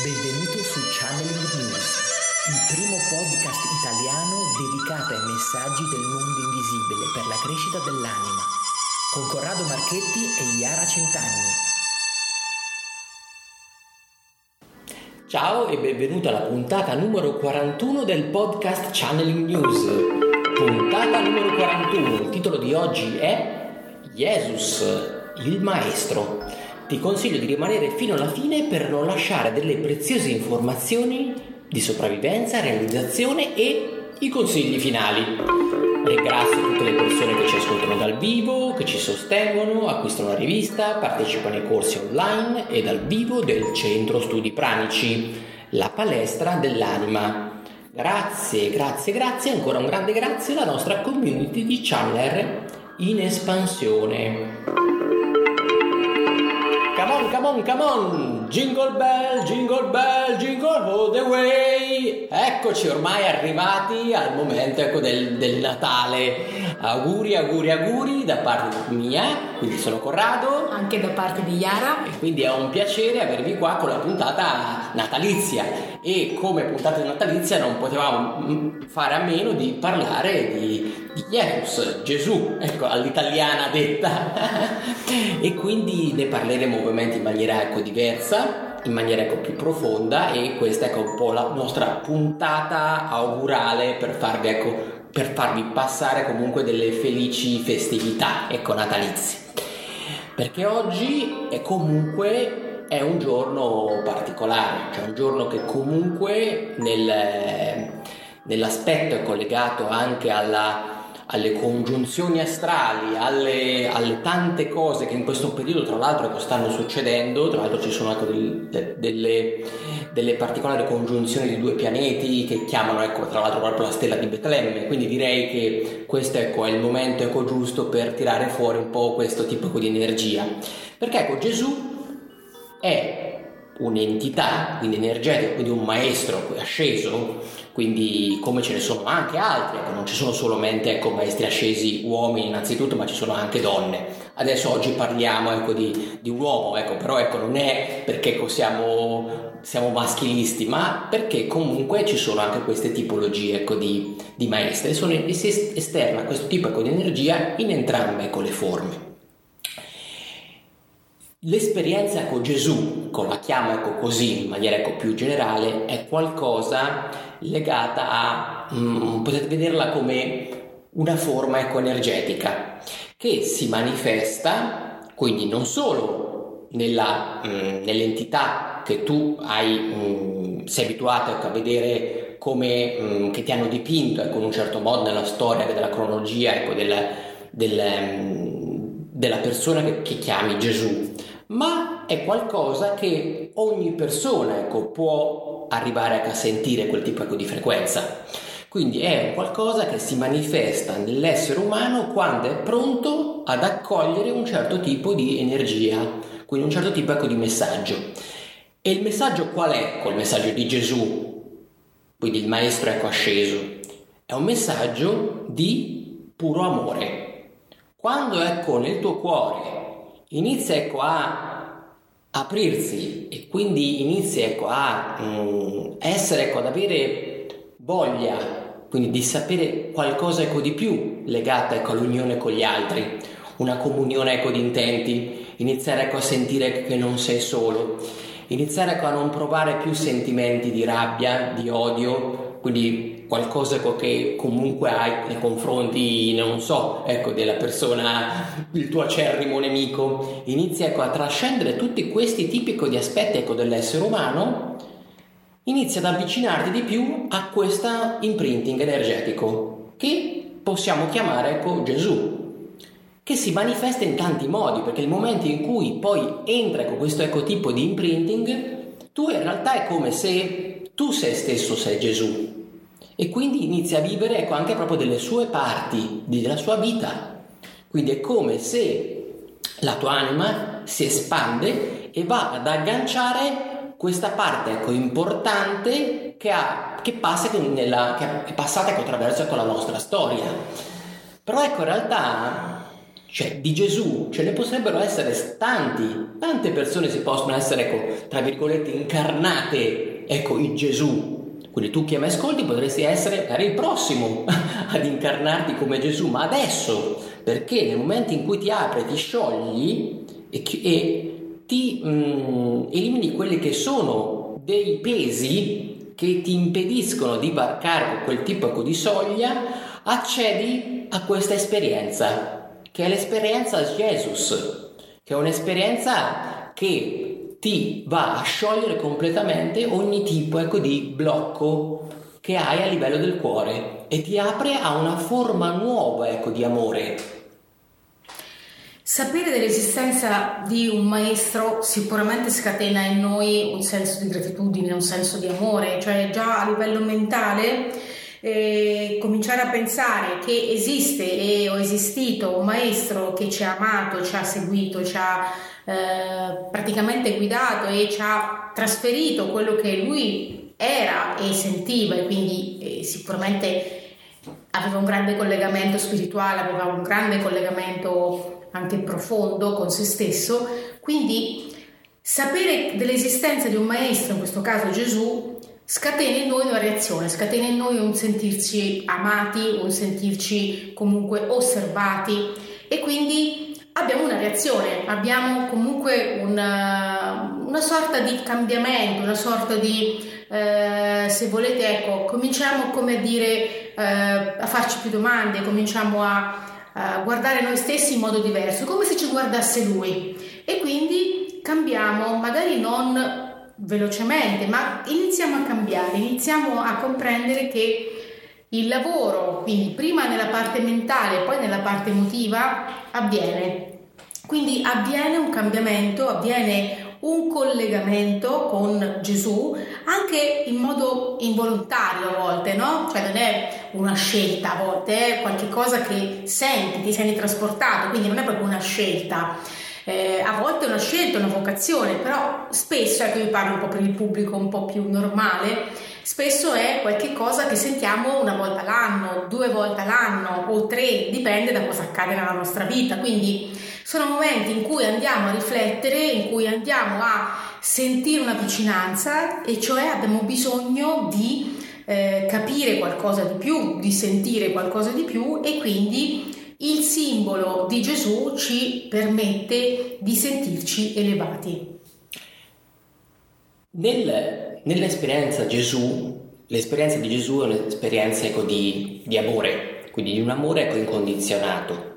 Benvenuto su Channeling News, il primo podcast italiano dedicato ai messaggi del mondo invisibile per la crescita dell'anima, con Corrado Marchetti e Iara Centanni. Ciao e benvenuto alla puntata numero 41 del podcast Channeling News. Puntata numero 41, il titolo di oggi è Jesus, il Maestro ti consiglio di rimanere fino alla fine per non lasciare delle preziose informazioni di sopravvivenza, realizzazione e i consigli finali. Ringrazio tutte le persone che ci ascoltano dal vivo, che ci sostengono, acquistano la rivista, partecipano ai corsi online e dal vivo del Centro Studi Pranici, la palestra dell'anima. Grazie, grazie, grazie, ancora un grande grazie alla nostra community di Channeler in espansione. Come on, come on, come on! Jingle bell, jingle bell, jingle all the way! Eccoci ormai arrivati al momento ecco, del, del, Natale. Auguri, auguri, auguri da parte mia, quindi sono Corrado. Anche da parte di Yara. E quindi è un piacere avervi qua con la puntata natalizia. E come puntata natalizia non potevamo mm, fare a meno di parlare di, Jesus, Gesù, ecco, all'italiana detta. e quindi ne parleremo ovviamente in maniera ecco, diversa, in maniera ecco, più profonda e questa ecco un po' la nostra puntata augurale per farvi, ecco, per farvi passare comunque delle felici festività ecco, natalizie. Perché oggi è comunque è un giorno particolare, cioè un giorno che comunque nel, nell'aspetto è collegato anche alla alle congiunzioni astrali, alle, alle, tante cose che in questo periodo tra l'altro stanno succedendo, tra l'altro ci sono anche del, delle, delle, particolari congiunzioni di due pianeti che chiamano ecco, tra l'altro proprio la stella di Betlemme, quindi direi che questo ecco, è il momento ecco, giusto per tirare fuori un po' questo tipo di energia, perché ecco Gesù è un'entità, quindi energetica, quindi un maestro asceso, quindi come ce ne sono anche altri, ecco, non ci sono solamente ecco, maestri ascesi uomini innanzitutto, ma ci sono anche donne. Adesso oggi parliamo ecco, di, di, un uomo, ecco, però ecco, non è perché ecco, siamo, siamo, maschilisti, ma perché comunque ci sono anche queste tipologie di, di maestri e, sono, si esterna questo tipo di energia in entrambe le forme. L'esperienza con Gesù, con la chiama ecco così in maniera ecco più generale, è qualcosa legata a, mm, potete vederla come una forma ecco energetica che si manifesta quindi non solo nella, mm, nell'entità che tu hai, mm, sei abituato ecco, a vedere come, mm, che ti hanno dipinto ecco, in un certo modo nella storia della cronologia ecco, del, del, mm, della persona che, che chiami Gesù ma è qualcosa che ogni persona ecco, può arrivare a sentire quel tipo ecco, di frequenza. Quindi è qualcosa che si manifesta nell'essere umano quando è pronto ad accogliere un certo tipo di energia, quindi un certo tipo ecco, di messaggio. E il messaggio qual è? Il messaggio di Gesù, quindi il maestro ecco asceso, è un messaggio di puro amore. Quando ecco nel tuo cuore inizia ecco a aprirsi e quindi inizia ecco a mm, essere ecco ad avere voglia quindi di sapere qualcosa ecco di più legata ecco all'unione con gli altri una comunione ecco di intenti iniziare ecco a sentire che non sei solo iniziare ecco a non provare più sentimenti di rabbia di odio quindi qualcosa che comunque hai nei confronti, non so, ecco, della persona, il tuo acerrimo nemico, inizi ecco, a trascendere tutti questi tipi di aspetti ecco, dell'essere umano, inizi ad avvicinarti di più a questo imprinting energetico che possiamo chiamare ecco, Gesù, che si manifesta in tanti modi, perché il momento in cui poi entra ecco, questo ecco, tipo di imprinting, tu in realtà è come se tu sei stesso sei Gesù e quindi inizia a vivere ecco, anche proprio delle sue parti, della sua vita. Quindi è come se la tua anima si espande e va ad agganciare questa parte ecco, importante che, ha, che, passa nella, che è passata ecco, attraverso ecco, la nostra storia. Però ecco, in realtà Cioè, di Gesù ce ne potrebbero essere tanti, tante persone si possono essere, ecco, tra virgolette, incarnate, ecco, in Gesù. Quindi tu che mi ascolti potresti essere magari il prossimo ad incarnarti come Gesù, ma adesso, perché nel momento in cui ti apri, ti sciogli e, e ti mm, elimini quelli che sono dei pesi che ti impediscono di barcare con quel tipo di soglia, accedi a questa esperienza, che è l'esperienza Jesus, che è un'esperienza che ti va a sciogliere completamente ogni tipo ecco, di blocco che hai a livello del cuore e ti apre a una forma nuova ecco, di amore. Sapere dell'esistenza di un maestro sicuramente scatena in noi un senso di gratitudine, un senso di amore, cioè già a livello mentale eh, cominciare a pensare che esiste e ho esistito un maestro che ci ha amato, ci ha seguito, ci ha eh, praticamente guidato e ci ha trasferito quello che lui era e sentiva e quindi eh, sicuramente aveva un grande collegamento spirituale, aveva un grande collegamento anche profondo con se stesso, quindi sapere dell'esistenza di un maestro, in questo caso Gesù, scatena in noi una reazione, scatena in noi un sentirci amati, un sentirci comunque osservati. E quindi abbiamo una reazione, abbiamo comunque una, una sorta di cambiamento, una sorta di, eh, se volete, ecco, cominciamo come dire, eh, a farci più domande, cominciamo a, a guardare noi stessi in modo diverso, come se ci guardasse lui. E quindi cambiamo, magari non velocemente, ma iniziamo a cambiare, iniziamo a comprendere che il lavoro, quindi prima nella parte mentale e poi nella parte emotiva, avviene. Quindi avviene un cambiamento, avviene un collegamento con Gesù anche in modo involontario a volte, no? Cioè non è una scelta a volte, è qualcosa che senti, ti senti trasportato, quindi non è proprio una scelta eh, a volte è una scelta, una vocazione, però spesso, ecco io parlo un po' per il pubblico un po' più normale, spesso è qualche cosa che sentiamo una volta all'anno, due volte all'anno o tre, dipende da cosa accade nella nostra vita, quindi sono momenti in cui andiamo a riflettere, in cui andiamo a sentire una vicinanza e cioè abbiamo bisogno di eh, capire qualcosa di più, di sentire qualcosa di più e quindi il simbolo di Gesù ci permette di sentirci elevati. Nel, nell'esperienza Gesù, l'esperienza di Gesù è un'esperienza ecco, di, di, amore, quindi di un amore ecco, incondizionato,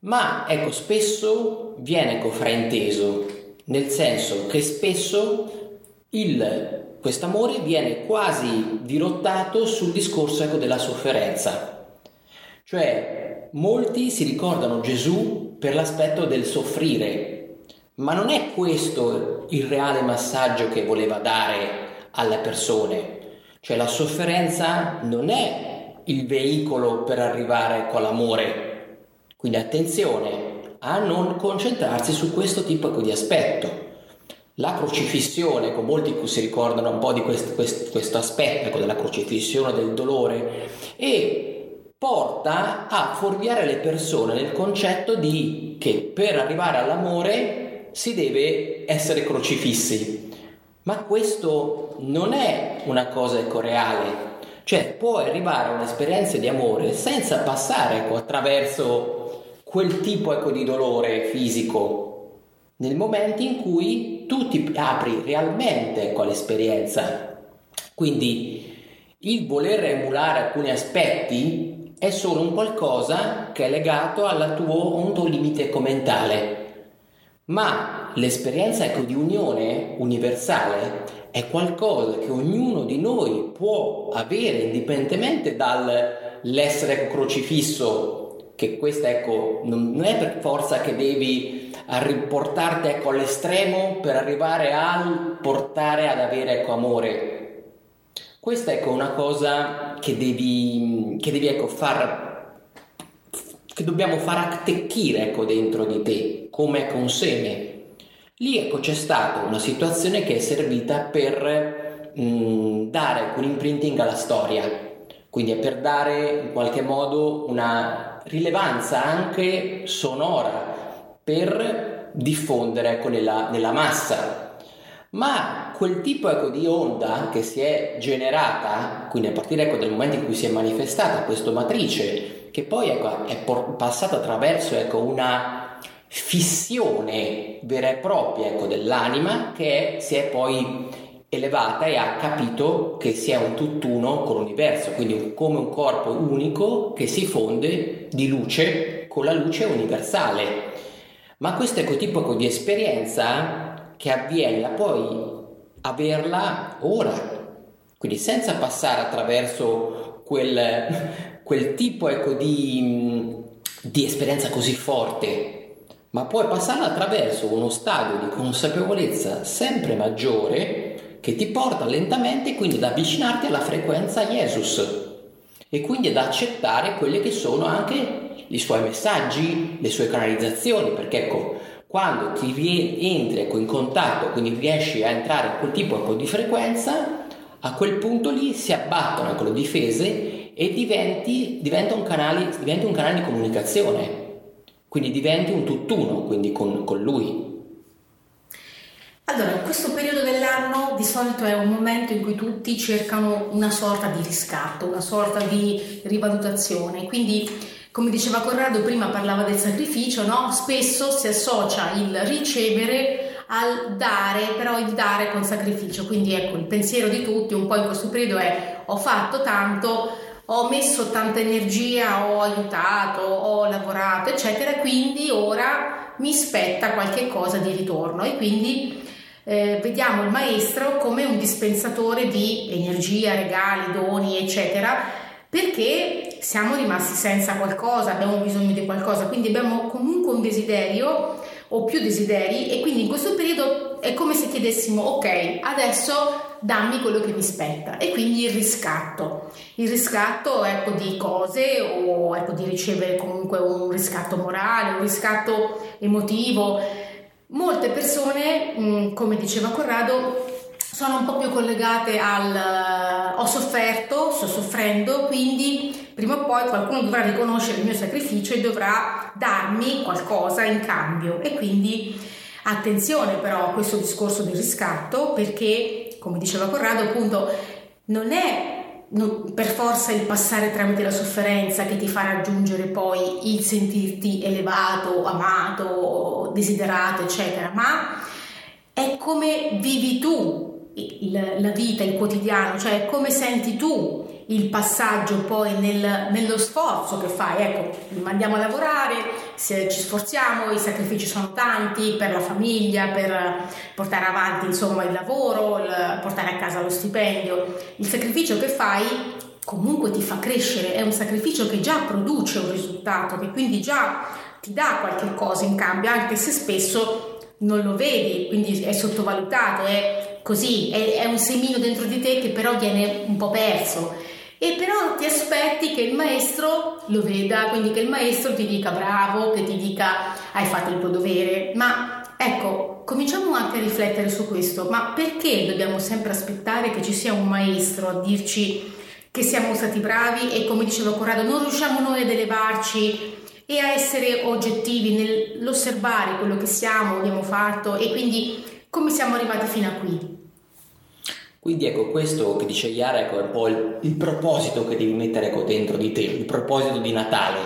ma ecco, spesso viene ecco, frainteso, nel senso che spesso questo amore viene quasi dirottato sul discorso ecco, della sofferenza. Cioè molti si ricordano Gesù per l'aspetto del soffrire, ma non è questo il reale massaggio che voleva dare alle persone. Cioè la sofferenza non è il veicolo per arrivare con l'amore. Quindi attenzione a non concentrarsi su questo tipo di aspetto. La crocifissione, con molti si ricordano un po' di questo, questo, questo aspetto ecco, della crocifissione, del dolore, e porta a fuorviare le persone nel concetto di che per arrivare all'amore si deve essere crocifissi. Ma questo non è una cosa ecco reale. Cioè può arrivare a un'esperienza di amore senza passare ecco, attraverso quel tipo ecco, di dolore fisico nel momento in cui tu ti apri realmente ecco, all'esperienza. Quindi il voler emulare alcuni aspetti è solo un qualcosa che è legato al tuo, un tuo limite commentale. Ma l'esperienza ecco, di unione universale è qualcosa che ognuno di noi può avere indipendentemente dall'essere crocifisso, che questa ecco, non è per forza che devi riportarti ecco, all'estremo per arrivare a portare ad avere ecco, amore questa ecco una cosa che devi, che devi ecco far che dobbiamo far attecchire ecco dentro di te come ecco un seme lì ecco c'è stata una situazione che è servita per mh, mm, dare un imprinting alla storia quindi per dare in qualche modo una rilevanza anche sonora per diffondere ecco, nella, nella massa. Ma quel tipo ecco, di onda che si è generata, quindi a partire ecco, dal momento in cui si è manifestata questa matrice, che poi ecco, è por- passata attraverso ecco, una fissione vera e propria ecco, dell'anima che si è poi elevata e ha capito che si è un tutt'uno con l'universo, quindi come un corpo unico che si fonde di luce con la luce universale. Ma questo ecco tipo di esperienza che avviene la puoi averla ora, quindi senza passare attraverso quel, quel tipo ecco di, di esperienza così forte ma puoi passarla attraverso uno stadio di consapevolezza sempre maggiore che ti porta lentamente quindi ad avvicinarti alla frequenza Jesus e quindi ad accettare quelli che sono anche i suoi messaggi, le sue canalizzazioni, perché ecco, quando ti entri ecco, in contatto, quindi riesci a entrare in quel tipo ecco, di frequenza, a quel punto lì si abbattono ecco, le difese e diventi, diventa, un canale, diventi un canale di comunicazione, quindi diventi un tutt'uno quindi con, con lui. Allora, questo periodo dell'anno di solito è un momento in cui tutti cercano una sorta di riscatto, una sorta di rivalutazione. Quindi, come diceva Corrado, prima parlava del sacrificio, no? Spesso si associa il ricevere al dare, però il dare con sacrificio. Quindi ecco, il pensiero di tutti un po' in questo periodo è ho fatto tanto, ho messo tanta energia, ho aiutato, ho lavorato, eccetera, quindi ora mi spetta qualche cosa di ritorno e quindi eh, vediamo il maestro come un dispensatore di energia, regali, doni, eccetera, perché siamo rimasti senza qualcosa, abbiamo bisogno di qualcosa, quindi abbiamo comunque un desiderio o più desideri e quindi in questo periodo è come se chiedessimo ok, adesso dammi quello che mi spetta e quindi il riscatto. Il riscatto ecco di cose o ecco di ricevere comunque un riscatto morale, un riscatto emotivo Molte persone, come diceva Corrado, sono un po' più collegate al eh, ho sofferto, sto soffrendo, quindi prima o poi qualcuno dovrà riconoscere il mio sacrificio e dovrà darmi qualcosa in cambio. E quindi attenzione però a questo discorso del riscatto perché, come diceva Corrado, appunto non è non, per forza il passare tramite la sofferenza che ti fa raggiungere poi il sentirti elevato, amato, desiderato, eccetera, ma è come vivi tu il, la vita, il quotidiano, cioè come senti tu il passaggio poi nel, nello sforzo che fai. Ecco, andiamo a lavorare, ci sforziamo, i sacrifici sono tanti per la famiglia, per portare avanti insomma il lavoro, il, portare a casa lo stipendio. Il sacrificio che fai comunque ti fa crescere, è un sacrificio che già produce un risultato, che quindi già ti dà qualche cosa in cambio, anche se spesso non lo vedi, quindi è sottovalutato, è così, è, è un semino dentro di te che però viene un po' perso. E però ti aspetti che il maestro lo veda, quindi che il maestro ti dica bravo, che ti dica hai fatto il tuo dovere, ma ecco, cominciamo anche a riflettere su questo, ma perché dobbiamo sempre aspettare che ci sia un maestro a dirci che siamo stati bravi e come diceva Corrado, non riusciamo noi ad elevarci e a essere oggettivi nell'osservare quello che siamo, abbiamo fatto e quindi come siamo arrivati fino a qui. Quindi ecco, questo che dice Iara ecco, è un po' il, il proposito che devi mettere ecco, dentro di te, il proposito di Natale.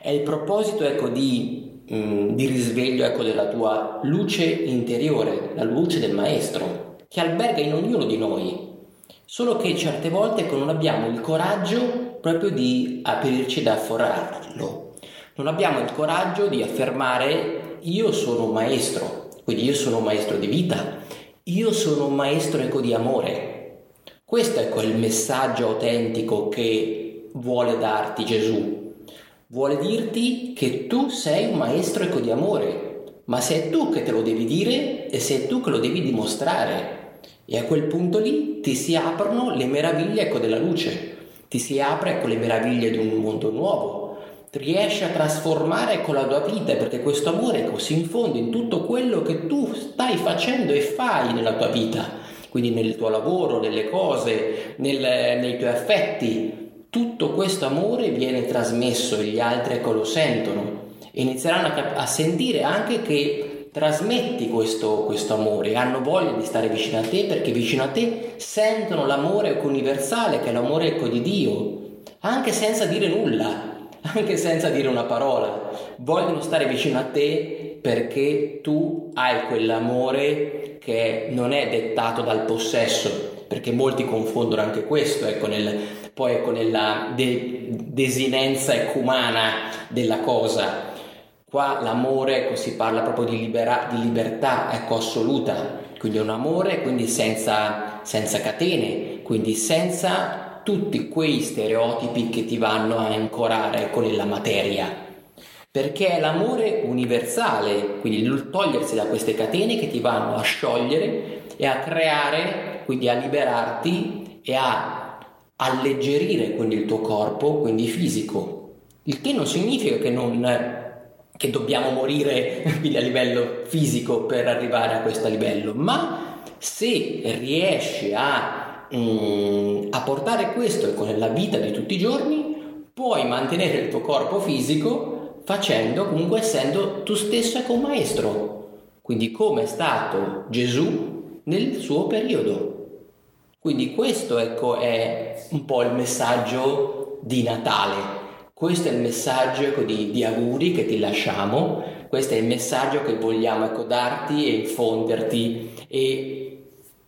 È il proposito ecco, di, mh, mm, di, risveglio ecco, della tua luce interiore, la luce del Maestro, che alberga in ognuno di noi. Solo che certe volte ecco, non abbiamo il coraggio proprio di aprirci ed afforarlo. Non abbiamo il coraggio di affermare io sono un maestro, quindi io sono un maestro di vita, io sono un maestro eco di amore. Questo è quel messaggio autentico che vuole darti Gesù. Vuole dirti che tu sei un maestro eco di amore, ma sei tu che te lo devi dire e sei tu che lo devi dimostrare. E a quel punto lì ti si aprono le meraviglie ecco della luce, ti si apre ecco le meraviglie di un mondo nuovo, riesci a trasformare con la tua vita perché questo amore si infonde in tutto quello che tu stai facendo e fai nella tua vita quindi nel tuo lavoro, nelle cose, nel, nei tuoi affetti. Tutto questo amore viene trasmesso e gli altri ecco lo sentono e inizieranno a, cap- a sentire anche che trasmetti questo, questo, amore, hanno voglia di stare vicino a te perché vicino a te sentono l'amore universale che è l'amore ecco di Dio, anche senza dire nulla, anche senza dire una parola, vogliono stare vicino a te perché tu hai quell'amore che non è dettato dal possesso, perché molti confondono anche questo, ecco, nel, poi ecco, nella de- desinenza ecumana della cosa. Qua l'amore ecco, si parla proprio di, libera- di libertà ecco, assoluta, quindi un amore quindi senza, senza catene, quindi senza tutti quei stereotipi che ti vanno a ancorare ecco, nella materia perché è l'amore universale, quindi il togliersi da queste catene che ti vanno a sciogliere e a creare, quindi a liberarti e a alleggerire quindi il tuo corpo, quindi fisico. Il che non significa che, non, che dobbiamo morire quindi a livello fisico per arrivare a questo livello, ma se riesci a, mm, a portare questo nella vita di tutti i giorni, puoi mantenere il tuo corpo fisico facendo comunque essendo tu stesso ecco un maestro, quindi come è stato Gesù nel suo periodo. Quindi questo ecco è un po' il messaggio di Natale, questo è il messaggio ecco, di, di, auguri che ti lasciamo, questo è il messaggio che vogliamo ecco, darti e infonderti. E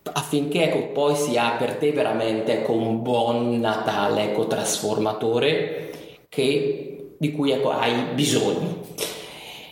affinché ecco, poi sia per te veramente ecco, un buon Natale ecco, trasformatore che di cui ecco, hai bisogno.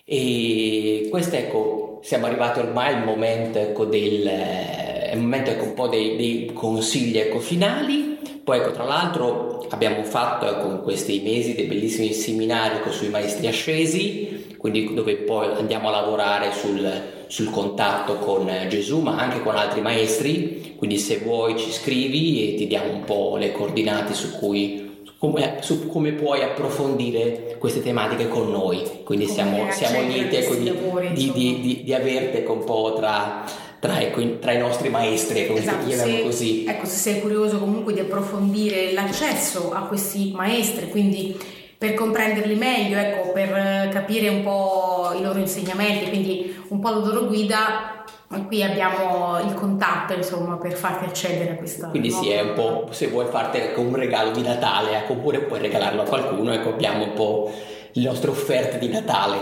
E questo ecco, siamo arrivati ormai al momento ecco, del eh, momento ecco, un po' dei, dei consigli ecco, finali. Poi ecco, tra l'altro abbiamo fatto ecco, in questi mesi dei bellissimi seminari ecco, sui maestri ascesi, quindi dove poi andiamo a lavorare sul, sul contatto con Gesù, ma anche con altri maestri. Quindi se vuoi ci scrivi e ti diamo un po' le coordinate su cui come, su come puoi approfondire queste tematiche con noi. Quindi come siamo, siamo lieti ecco, di, lavori, di, di, di, averti un po' tra, tra, ecco, tra, i nostri maestri, ecco, esatto, se, così. Ecco, se sei curioso comunque di approfondire l'accesso a questi maestri, quindi per comprenderli meglio, ecco, per capire un po' i loro insegnamenti, quindi un po' la loro guida, qui abbiamo il contatto insomma per farti accedere a questa quindi sì è un po' se vuoi farti ecco, un regalo di Natale ecco, oppure puoi regalarlo a qualcuno ecco abbiamo un po' le nostre offerte di Natale.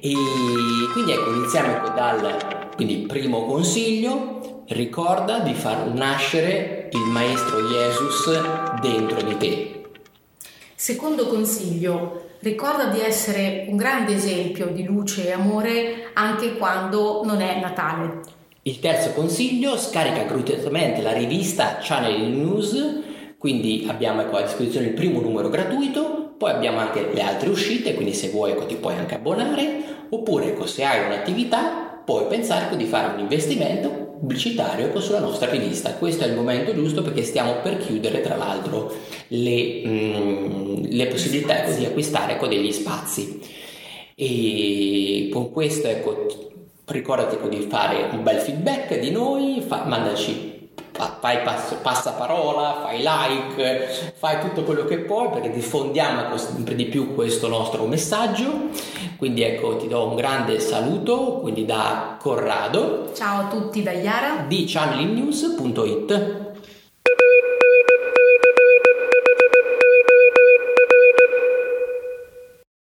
E quindi ecco iniziamo ecco dal quindi primo consiglio. Ricorda di far nascere il maestro Jesus dentro di te secondo consiglio ricorda di essere un grande esempio di luce e amore anche quando non è Natale. Il terzo consiglio, scarica gratuitamente la rivista Channel News, quindi abbiamo ecco, a disposizione il primo numero gratuito, poi abbiamo anche le altre uscite, quindi se vuoi ecco, ti puoi anche abbonare, oppure ecco, se hai un'attività puoi pensare ecco, di fare un investimento pubblicitario ecco, sulla nostra rivista. Questo è il momento giusto perché stiamo per chiudere tra l'altro le, mm, le possibilità ecco, di acquistare ecco, degli spazi. E con questo ecco, ricordati ecco, di fare un bel feedback di noi, fa, mandaci fai passaparola, fai like, fai tutto quello che puoi perché diffondiamo sempre di più questo nostro messaggio. Quindi ecco, ti do un grande saluto, quindi da Corrado. Ciao a tutti da Iara di channelingnews.it.